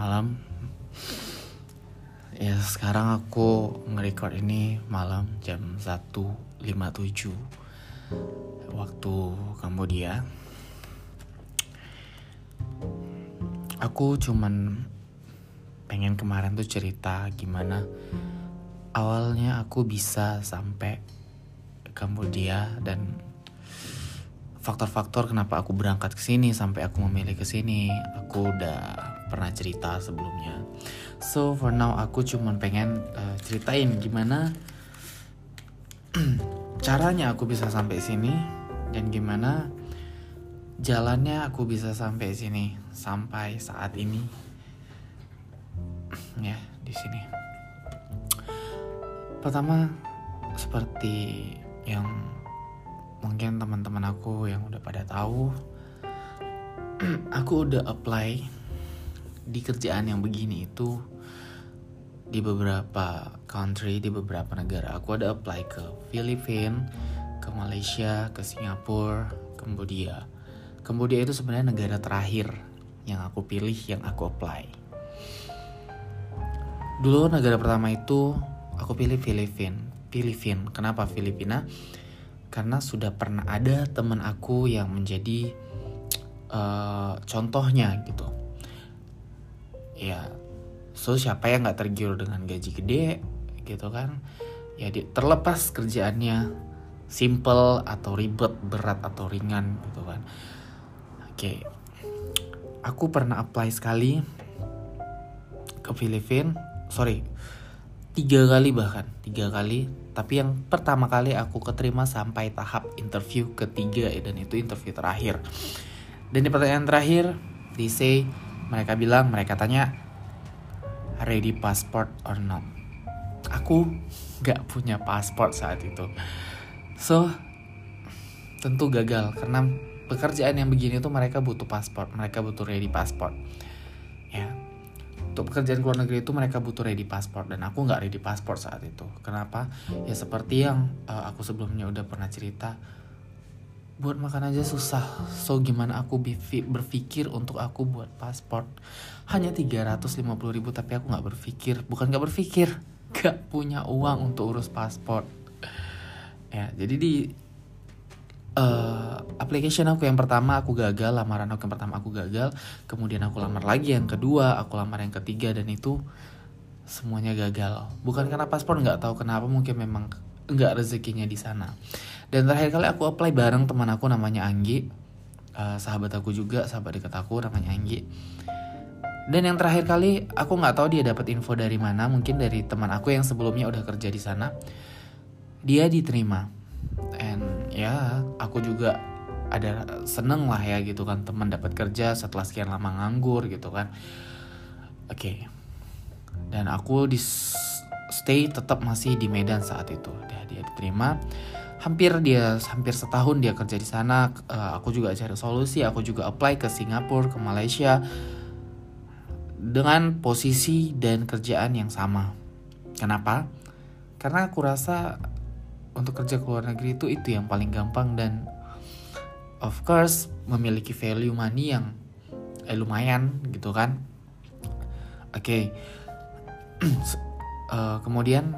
malam. Ya sekarang aku nge-record ini malam jam 1.57 waktu Kambodia. Aku cuman pengen kemarin tuh cerita gimana awalnya aku bisa sampai Kambodia dan faktor-faktor kenapa aku berangkat ke sini sampai aku memilih ke sini. Aku udah pernah cerita sebelumnya. So for now aku cuman pengen uh, ceritain gimana caranya aku bisa sampai sini dan gimana jalannya aku bisa sampai sini sampai saat ini ya di sini pertama seperti yang mungkin teman-teman aku yang udah pada tahu aku udah apply di kerjaan yang begini itu di beberapa country di beberapa negara. Aku ada apply ke Filipina ke Malaysia ke Singapura Kambodia. Kambodia itu sebenarnya negara terakhir yang aku pilih yang aku apply. Dulu negara pertama itu aku pilih Filipina Filipina kenapa Filipina? Karena sudah pernah ada teman aku yang menjadi uh, contohnya gitu ya so siapa yang nggak tergiur dengan gaji gede gitu kan? Ya di, terlepas kerjaannya simple atau ribet berat atau ringan gitu kan? Oke okay. aku pernah apply sekali ke Filipina sorry tiga kali bahkan tiga kali. Tapi yang pertama kali aku keterima sampai tahap interview ketiga dan itu interview terakhir. Dan di pertanyaan terakhir di say mereka bilang mereka tanya ready passport or not. Aku gak punya pasport saat itu. So, tentu gagal karena pekerjaan yang begini tuh mereka butuh pasport, mereka butuh ready passport. Ya, untuk pekerjaan luar negeri itu mereka butuh ready passport dan aku nggak ready passport saat itu. Kenapa? Ya seperti yang uh, aku sebelumnya udah pernah cerita, buat makan aja susah. So gimana aku berpikir untuk aku buat paspor hanya 350 ribu tapi aku nggak berpikir. Bukan nggak berpikir gak punya uang untuk urus paspor ya jadi di uh, application aku yang pertama aku gagal. Lamaran aku yang pertama aku gagal. Kemudian aku lamar lagi yang kedua aku lamar yang ketiga dan itu semuanya gagal. Bukan karena paspor nggak tahu kenapa. Mungkin memang nggak rezekinya di sana dan terakhir kali aku apply bareng teman aku namanya Anggi. Uh, sahabat aku juga sahabat dekat aku namanya Anggi. Dan yang terakhir kali aku nggak tahu dia dapat info dari mana mungkin dari teman aku yang sebelumnya udah kerja di sana. Dia diterima. And ya aku juga ada seneng lah ya gitu kan teman dapat kerja setelah sekian lama nganggur gitu kan. Oke. Okay. dan aku di stay tetap masih di Medan saat itu. Dia dia diterima hampir dia hampir setahun dia kerja di sana. Uh, aku juga cari solusi aku juga apply ke Singapura ke Malaysia dengan posisi dan kerjaan yang sama. Kenapa? Karena aku rasa untuk kerja ke luar negeri itu itu yang paling gampang dan of course memiliki value money yang eh, lumayan gitu kan? Oke. Okay. uh, kemudian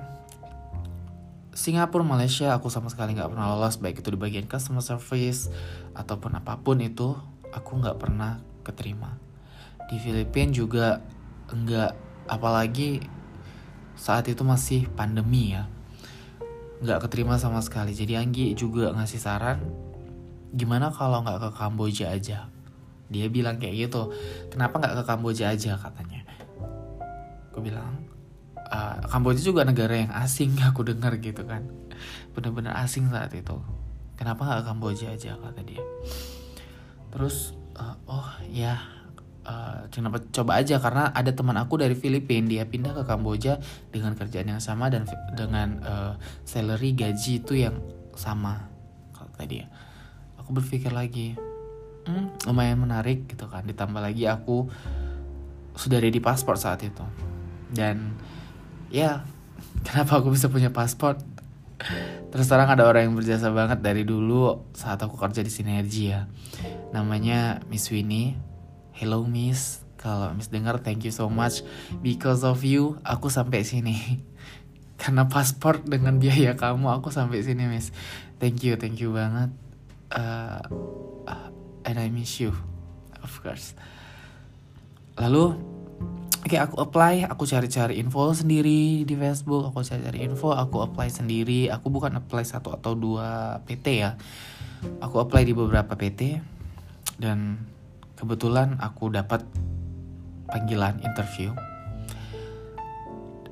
Singapura, Malaysia aku sama sekali nggak pernah lolos baik itu di bagian customer service ataupun apa pun itu aku nggak pernah keterima. Di Filipina juga enggak apalagi saat itu masih pandemi ya nggak keterima sama sekali. Jadi Anggi juga ngasih saran gimana kalau nggak ke Kamboja aja? Dia bilang kayak gitu. Kenapa nggak ke Kamboja aja? katanya. Aku bilang uh, Kamboja juga negara yang asing aku dengar gitu kan. Benar-benar asing saat itu. Kenapa nggak Kamboja aja kata dia. Terus uh, oh ya uh, kenapa coba aja karena ada teman aku dari Filipina dia pindah ke Kamboja dengan kerjaan yang sama dan dengan uh, salary gaji itu yang sama kata dia. Aku berpikir lagi hmm, lumayan menarik gitu kan. Ditambah lagi aku sudah ada di paspor saat itu. Dan ya kenapa aku bisa punya paspor? Terus terang ada orang yang berjasa banget dari dulu saat aku kerja di sinergi ya. Namanya Miss Winnie. Hello Miss. Kalau Miss dengar thank you so much. Because of you aku sampai sini. Karena paspor dengan biaya kamu aku sampai sini Miss. Thank you thank you banget. Uh, and I miss you of course. Lalu oke okay, aku apply. Aku cari-cari info sendiri di Facebook. Aku cari-cari info aku apply sendiri. Aku bukan apply satu atau dua PT ya. Aku apply di beberapa PT dan kebetulan aku dapat panggilan interview.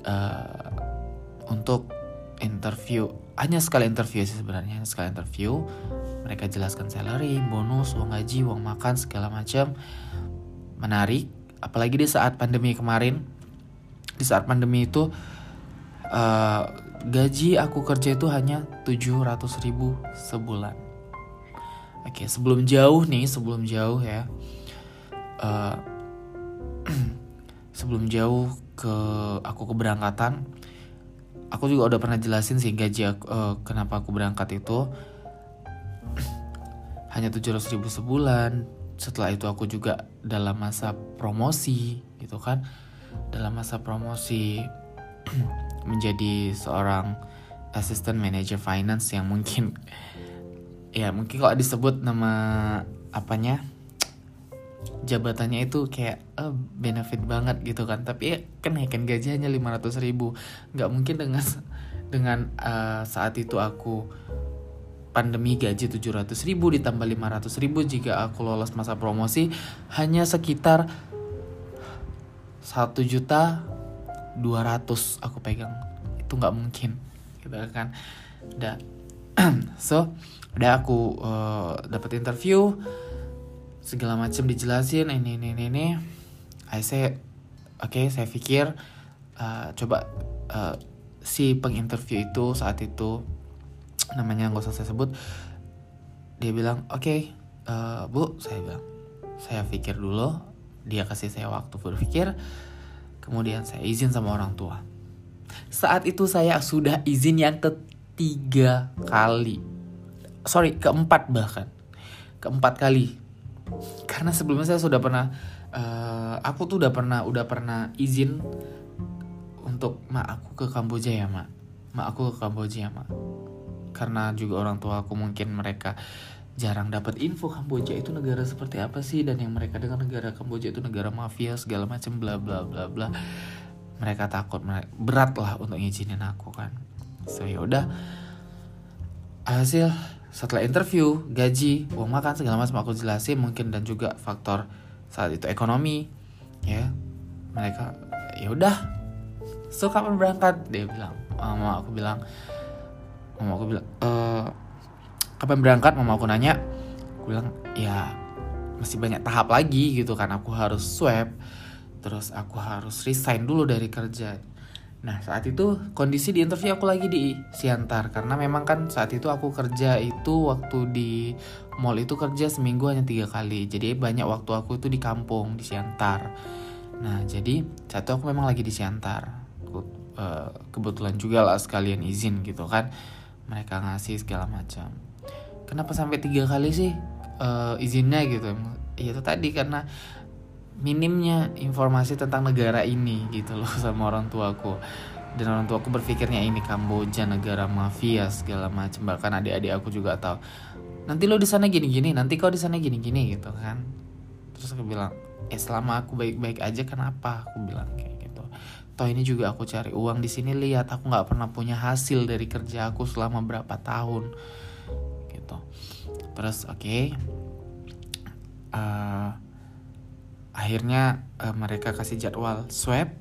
Uh, untuk interview hanya sekali interview sih sebenarnya hanya sekali interview. Mereka jelaskan salary bonus uang gaji uang makan segala macam. Menarik apalagi di saat pandemi kemarin. Di saat pandemi itu uh, gaji aku kerja itu hanya 700 ribu sebulan. Oke sebelum jauh nih sebelum jauh ya. Uh, sebelum jauh ke aku keberangkatan aku juga udah pernah jelasin sih gaji aku, uh, kenapa aku berangkat itu. Hanya 700 ribu sebulan setelah itu aku juga dalam masa promosi gitu kan. Dalam masa promosi menjadi seorang assistant manager finance yang mungkin ya mungkin kalau disebut nama apanya jabatannya itu kayak uh, benefit banget gitu kan. Tapi ya kenaikan gaji hanya 500 ribu. Nggak mungkin dengan dengan uh, saat itu aku pandemi gaji 700 ribu ditambah 500 ribu jika aku lolos masa promosi hanya sekitar satu juta 200 aku pegang. Itu nggak mungkin gitu kan. Udah so udah aku uh, dapat interview segala macam dijelasin ini ini ini ini. I say oke okay, saya pikir uh, coba uh, si penginterview itu saat itu namanya nggak usah saya sebut dia bilang oke okay, uh, bu saya bilang. Saya pikir dulu dia kasih saya waktu berpikir kemudian saya izin sama orang tua. Saat itu saya sudah izin yang ketiga kali. Sorry keempat bahkan. Keempat kali. Karena sebelumnya saya sudah pernah uh, aku tuh udah pernah udah pernah izin untuk mak aku ke Kamboja ya mak. Mak aku ke Kamboja ya mak karena juga orang tua aku mungkin mereka jarang dapat info Kamboja itu negara seperti apa sih dan yang mereka dengar negara Kamboja itu negara mafia segala macam bla bla bla bla. Mereka takut mereka, berat lah untuk ngizinin aku kan. So yaudah hasil setelah interview gaji uang makan segala macam aku jelasin mungkin dan juga faktor saat itu ekonomi ya. Mereka ya udah. So kapan berangkat? Dia bilang mama aku bilang mama aku bilang e, kapan berangkat? Mama aku nanya. Aku bilang ya masih banyak tahap lagi gitu kan. Aku harus swab terus aku harus resign dulu dari kerja. Nah saat itu kondisi di interview aku lagi di Siantar karena memang kan saat itu aku kerja itu waktu di mall itu kerja seminggu hanya tiga kali. Jadi banyak waktu aku itu di kampung di Siantar. Nah jadi saat itu aku memang lagi di Siantar. Eh, kebetulan juga lah sekalian izin gitu kan mereka ngasih segala macam. Kenapa sampai tiga kali sih? Uh, izinnya gitu? Ya itu tadi karena minimnya informasi tentang negara ini gitu loh sama orang tuaku. Dan orang tuaku berpikirnya ini Kamboja negara mafia segala macam. Bahkan adik-adik aku juga tahu nanti lo di sana gini-gini nanti kau di sana gini-gini gitu kan. Terus aku bilang eh selama aku baik-baik aja kenapa? Aku bilang kayak toh ini juga aku cari uang di sini lihat. Aku nggak pernah punya hasil dari kerja aku selama berapa tahun. Gitu. Terus oke. Okay. uh, akhirnya uh, mereka kasih jadwal swab.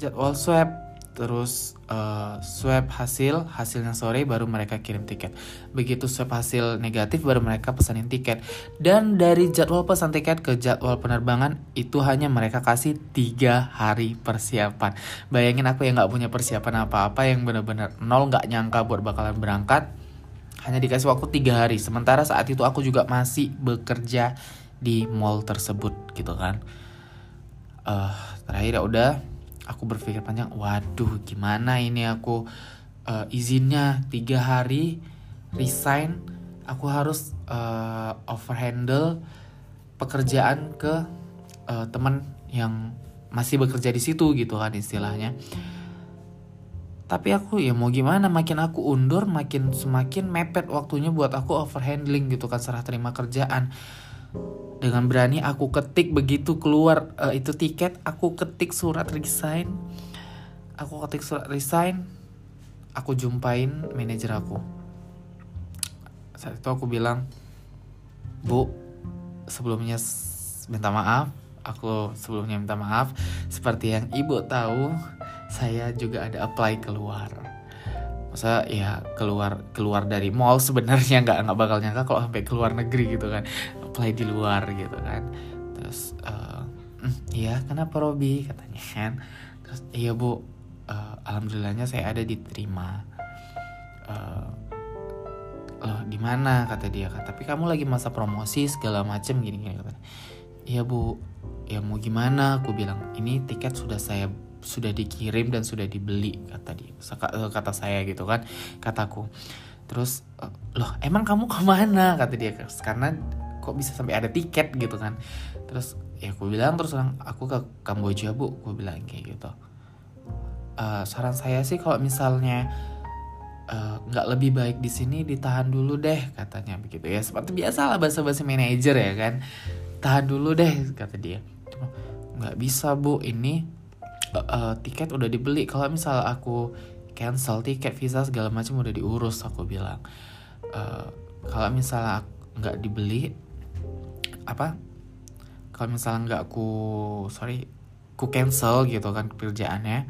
Jadwal swab terus uh, swab hasil hasilnya sore baru mereka kirim tiket. Begitu swab hasil negatif baru mereka pesanin tiket. Dan dari jadwal pesan tiket ke jadwal penerbangan itu hanya mereka kasih tiga hari persiapan. Bayangin aku yang nggak punya persiapan apa-apa yang benar-benar nol nggak nyangka buat bakalan berangkat hanya dikasih waktu tiga hari. Sementara saat itu aku juga masih bekerja di mall tersebut gitu kan. Uh, terakhir ya udah aku berpikir panjang waduh gimana ini aku uh, izinnya tiga hari resign aku harus uh, overhandle pekerjaan ke uh, teman yang masih bekerja di situ gitu kan istilahnya. Tapi aku ya mau gimana makin aku undur makin semakin mepet waktunya buat aku overhandling gitu kan serah terima kerjaan dengan berani aku ketik begitu keluar uh, itu tiket aku ketik surat resign. Aku ketik surat resign aku jumpain manajer aku. Saat itu aku bilang bu sebelumnya minta maaf aku sebelumnya minta maaf. Seperti yang ibu tahu saya juga ada apply keluar. Masa ya keluar keluar dari mall sebenarnya nggak nggak bakal nyangka kalau sampai keluar negeri gitu kan apply di luar gitu kan. Terus uh, iya kenapa Robi? katanya kan. Terus iya bu uh, alhamdulillahnya saya ada diterima. Uh, loh di mana? kata dia kan. Tapi kamu lagi masa promosi segala macem gini gini kata iya bu. Ya mau gimana? aku bilang. Ini tiket sudah saya sudah dikirim dan sudah dibeli kata dia kata saya gitu kan kataku. Terus loh emang kamu ke mana? kata dia karena kok bisa sampai ada tiket gitu kan. Terus ya aku bilang terus aku ke Kamboja bu. Aku bilang kayak gitu. Uh, saran saya sih kalau misalnya nggak uh, lebih baik di sini ditahan dulu deh katanya begitu ya. Seperti biasa lah bahasa bahasa manajer ya kan. Tahan dulu deh kata dia. Nggak bisa bu. Ini uh, uh, tiket udah dibeli. Kalau misal aku cancel tiket visa segala macam udah diurus aku bilang. Uh, kalau misalnya nggak dibeli apa kalau misalnya nggak aku sorry aku cancel gitu kan kerjaannya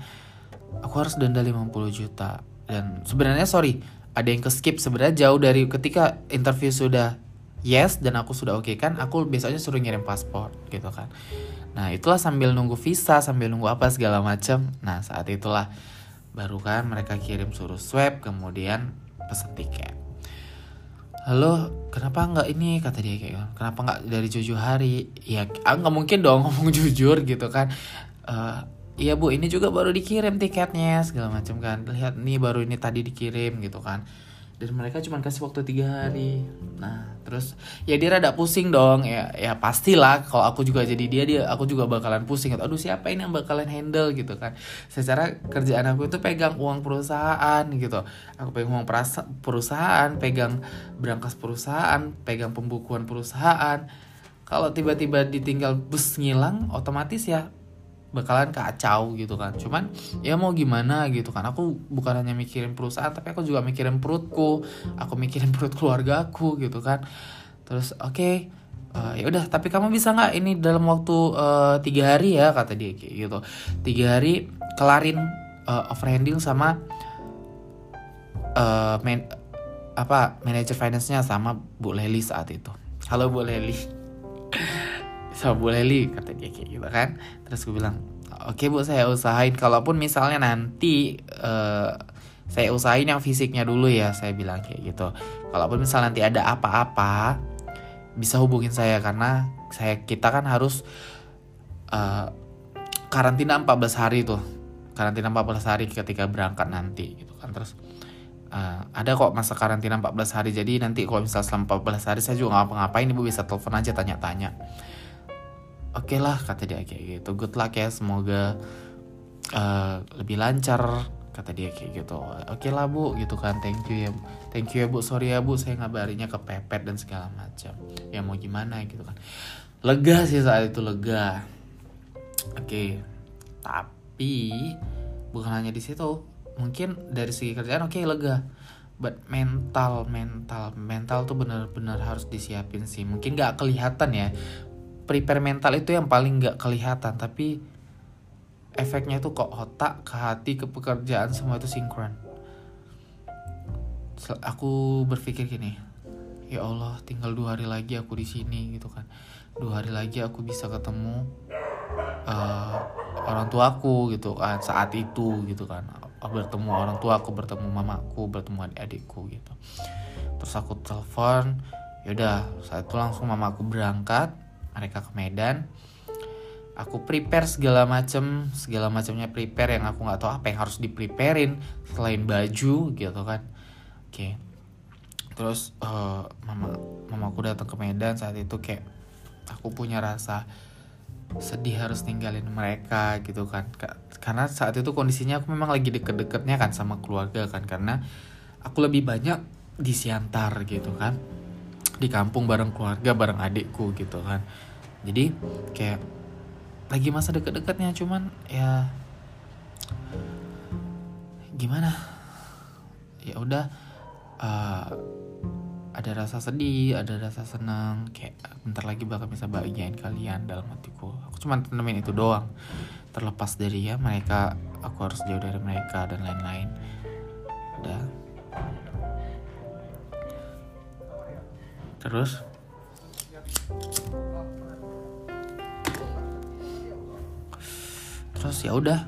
aku harus denda 50 juta dan sebenarnya sorry ada yang ke skip sebenarnya jauh dari ketika interview sudah yes dan aku sudah oke okay kan aku biasanya suruh ngirim paspor gitu kan Nah itulah sambil nunggu visa, sambil nunggu apa segala macam. Nah saat itulah baru kan mereka kirim suruh swab, kemudian pesen tiket. Halo, kenapa nggak ini kata dia kayak gitu. Kenapa nggak dari jujur hari? Ya nggak mungkin dong ngomong jujur gitu kan. Uh, Iya bu, ini juga baru dikirim tiketnya segala macam kan. Lihat nih baru ini tadi dikirim gitu kan dan mereka cuma kasih waktu tiga hari. Nah terus ya dia rada pusing dong. Ya ya pastilah kalau aku juga jadi dia dia aku juga bakalan pusing. Aduh siapa ini yang bakalan handle gitu kan? Secara kerjaan aku itu pegang uang perusahaan gitu. Aku pegang uang perusahaan pegang berangkas perusahaan pegang pembukuan perusahaan. Kalau tiba-tiba ditinggal bus ngilang otomatis ya bakalan kacau gitu kan. Cuman ya mau gimana gitu kan. Aku bukan hanya mikirin perusahaan tapi aku juga mikirin perutku. Aku mikirin perut keluarga aku gitu kan. Terus oke okay, uh, eh, ya udah tapi kamu bisa nggak ini dalam waktu uh, tiga hari ya kata dia kayak gitu. Tiga hari kelarin uh, overhandling sama uh, man, apa manajer finance-nya sama Bu Leli saat itu. Halo Bu Leli sama Bu Leli kata dia kayak gitu kan. Terus gue bilang oke okay, bu saya usahain. Kalaupun misalnya nanti uh, saya usahain yang fisiknya dulu ya saya bilang kayak gitu. Kalaupun misalnya nanti ada apa-apa bisa hubungin saya karena saya kita kan harus uh, karantina 14 hari tuh. Karantina 14 hari ketika berangkat nanti gitu kan. Terus uh, ada kok masa karantina 14 hari? Jadi nanti kalau misalnya selama 14 hari saya juga ngapa-ngapain ibu bisa telepon aja tanya-tanya oke okay lah kata dia kayak gitu. Good luck ya semoga uh, lebih lancar kata dia kayak gitu. Oke okay lah bu gitu kan. Thank you ya thank you ya bu. Sorry ya bu saya ngabarinya kepepet dan segala macam. Ya mau gimana? gitu kan. Lega sih saat itu lega. Oke okay. tapi bukan hanya di situ. Mungkin dari segi kerjaan oke okay, lega. But mental mental mental tuh benar-benar harus disiapin sih. Mungkin gak kelihatan ya prepare mental itu yang paling nggak kelihatan tapi efeknya itu kok otak ke hati ke pekerjaan semua itu sinkron. Aku berpikir gini ya Allah tinggal dua hari lagi aku di sini gitu kan. Dua hari lagi aku bisa ketemu uh, orang tuaku gitu kan saat itu gitu kan. Bertemu orang tua aku bertemu mamaku bertemu adik-adikku gitu. Terus aku telepon yaudah saat itu langsung mamaku berangkat mereka ke Medan. Aku prepare segala macem segala macamnya prepare yang aku nggak tahu apa yang harus di preparein selain baju gitu kan. Oke. Okay. terus uh, mama mamaku datang ke Medan saat itu kayak aku punya rasa sedih harus ninggalin mereka gitu kan. Karena saat itu kondisinya aku memang lagi deket-deketnya kan sama keluarga kan karena aku lebih banyak di Siantar gitu kan di kampung bareng keluarga bareng adikku gitu kan. Jadi kayak lagi masa deket-deketnya cuman ya gimana? Ya udah uh, ada rasa sedih ada rasa senang kayak bentar lagi bakal bisa bahagiain kalian dalam hatiku. Aku cuma temenin itu doang. Terlepas dari ya mereka aku harus jauh dari mereka dan lain-lain. Udah terus? Terus ya udah.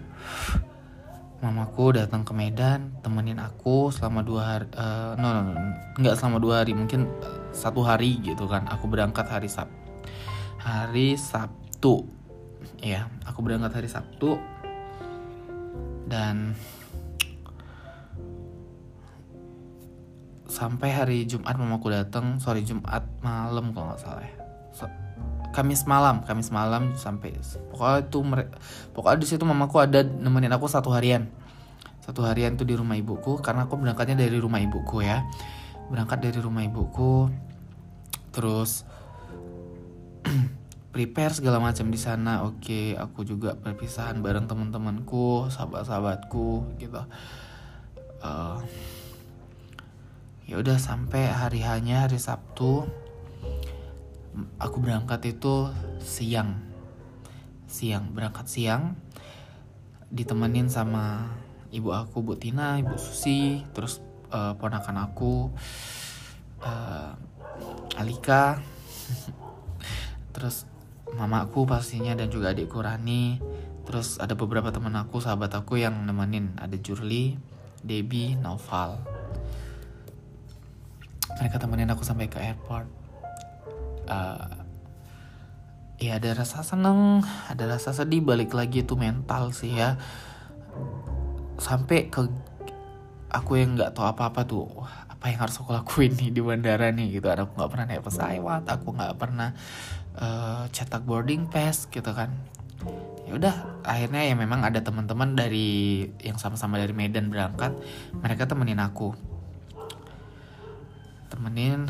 Mamaku datang ke Medan temenin aku selama dua hari uh, no, no, no nggak selama dua hari mungkin satu hari gitu kan. Aku berangkat hari Sab hari Sabtu. Ya aku berangkat hari Sabtu. Dan sampai hari Jumat mamaku datang sorry Jumat malam kalau nggak salah ya so, Kamis malam, Kamis malam sampai pokoknya itu pokoknya di situ mamaku ada nemenin aku satu harian. Satu harian tuh di rumah ibuku karena aku berangkatnya dari rumah ibuku ya. Berangkat dari rumah ibuku terus prepare segala macam di sana. Oke, aku juga perpisahan bareng teman-temanku, sahabat-sahabatku gitu. Uh, ya udah sampai hari hanya hari Sabtu aku berangkat itu siang. Siang berangkat siang ditemenin sama ibu aku Bu Tina ibu Susi terus uh, ponakan aku uh, Alika. Terus mamaku pastinya dan juga adikku Rani. Terus ada beberapa teman aku sahabat aku yang nemenin. Ada Jurli Debbie Naufal mereka temenin aku sampai ke airport. Uh, ya ada rasa seneng ada rasa sedih balik lagi itu mental sih ya. Sampai ke aku yang nggak tahu apa-apa tuh apa yang harus aku lakuin nih di bandara nih gitu. Aku nggak pernah naik pesawat aku nggak pernah uh, cetak boarding pass gitu kan. Ya udah akhirnya ya memang ada teman-teman dari yang sama-sama dari Medan berangkat mereka temenin aku temenin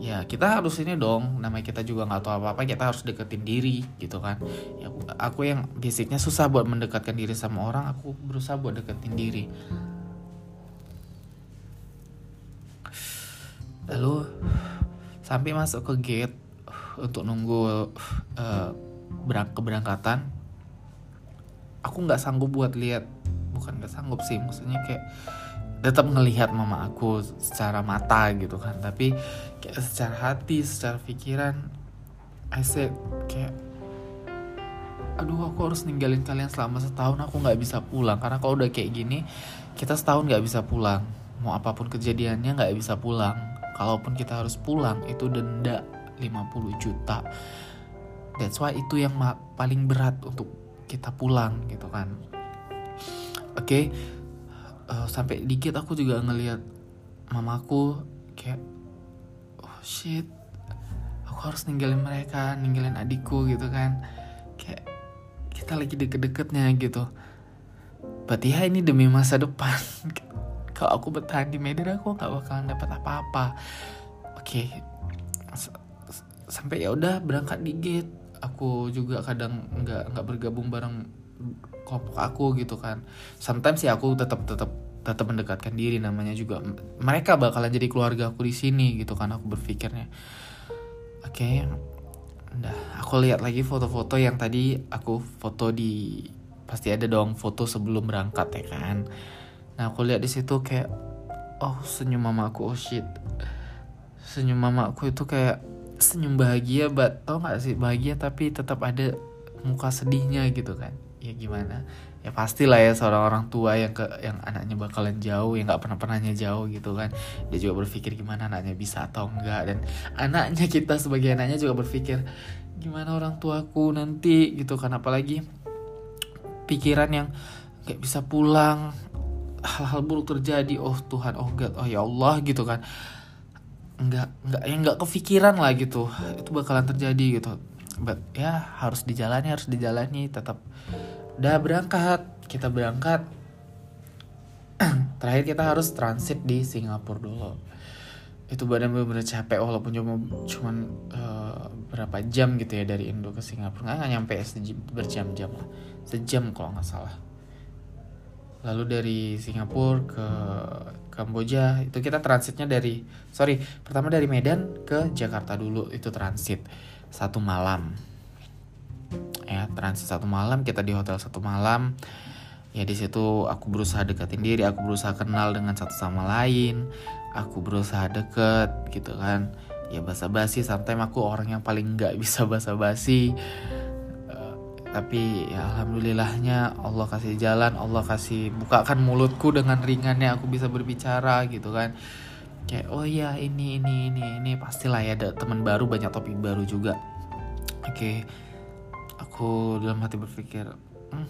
ya kita harus ini dong namanya kita juga nggak tahu apa apa kita harus deketin diri gitu kan. Ya aku yang basicnya susah buat mendekatkan diri sama orang aku berusaha buat deketin diri. Lalu sampai masuk ke gate untuk nunggu uh, berang keberangkatan aku nggak sanggup buat lihat. Bukan nggak sanggup sih maksudnya kayak tetap ngelihat mama aku secara mata gitu kan. Tapi kayak secara hati secara pikiran I said kayak aduh aku harus ninggalin kalian selama setahun aku nggak bisa pulang. Karena kalau udah kayak gini kita setahun nggak bisa pulang. Mau apa pun kejadiannya nggak bisa pulang. Kalaupun kita harus pulang itu denda 50 juta. That's why itu yang paling berat untuk kita pulang gitu kan. Oke? okay? Uh, sampai dikit aku juga ngelihat mamaku kayak oh shit aku harus ninggalin mereka ninggalin adikku gitu kan. Kayak kita lagi deket-deketnya gitu. Berarti ya ini demi masa depan. Kalau aku bertahan di Medan aku nggak bakalan dapat apa-apa. Oke okay. sampai ya udah berangkat di gate aku juga kadang nggak nggak bergabung bareng kelompok aku gitu kan. Sometimes sih aku tetap tetap tetap mendekatkan diri namanya juga. Mereka bakalan jadi keluarga aku di sini gitu kan aku berpikirnya. Oke okay, udah aku lihat lagi foto-foto yang tadi aku foto di pasti ada dong foto sebelum berangkat ya kan. Nah aku lihat di situ kayak oh senyum mama aku oh shit. Senyum mama aku itu kayak senyum bahagia bat tau gak sih? Bahagia tapi tetap ada muka sedihnya gitu kan ya gimana? Ya pastilah ya seorang orang tua yang ke yang anaknya bakalan jauh yang nggak pernah pernahnya jauh gitu kan. Dia juga berpikir gimana anaknya bisa atau enggak dan anaknya kita sebagai anaknya juga berpikir gimana orang tuaku nanti? gitu kan. Apalagi pikiran yang kayak bisa pulang. Hal-hal buruk terjadi. Oh Tuhan oh God oh ya Allah gitu kan. Nggak nggak yang nggak kepikiran lah gitu. Itu bakalan terjadi gitu but ya harus dijalani harus dijalani tetap. Udah berangkat kita berangkat. Terakhir kita harus transit di Singapura dulu. Itu badan bener-bener capek walaupun cuma cuman uh, berapa jam gitu ya dari Indo ke Singapura. Nggak nyampe berjam-jam lah. Sejam kalau nggak salah. Lalu dari Singapura ke Kamboja itu kita transitnya dari sorry pertama dari Medan ke Jakarta dulu itu transit satu malam. Ya transit satu malam kita di hotel satu malam. Ya di situ aku berusaha deketin diri aku berusaha kenal dengan satu sama lain. Aku berusaha deket gitu kan. Ya basa-basi sometimes aku orang yang paling nggak bisa basa-basi. Uh, tapi ya alhamdulillahnya Allah kasih jalan Allah kasih bukakan mulutku dengan ringannya aku bisa berbicara gitu kan kayak oh ya ini ini ini ini. Pastilah ya ada teman baru banyak topik baru juga. Oke. Okay. aku dalam hati berpikir hmm,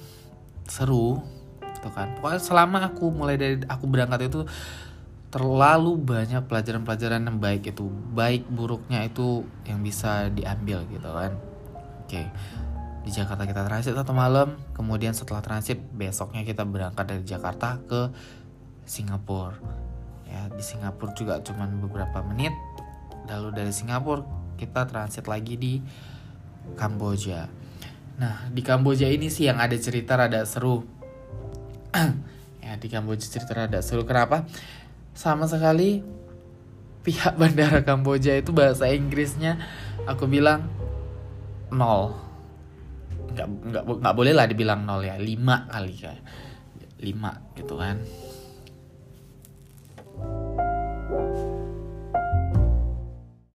seru. Gitu kan. Pokoknya selama aku mulai dari aku berangkat itu terlalu banyak pelajaran-pelajaran yang baik itu. Baik buruknya itu yang bisa diambil gitu kan. Oke. Okay. di Jakarta kita transit satu malam kemudian setelah transit besoknya kita berangkat dari Jakarta ke Singapura ya di Singapura juga cuma beberapa menit. Lalu dari Singapura kita transit lagi di Kamboja. Nah di Kamboja ini sih yang ada cerita rada seru. Ya di Kamboja cerita rada seru. Kenapa? Sama sekali pihak bandara Kamboja itu bahasa Inggrisnya aku bilang nol. Nggak nggak nggak boleh lah dibilang nol ya. Lima kali ya. Lima gitu kan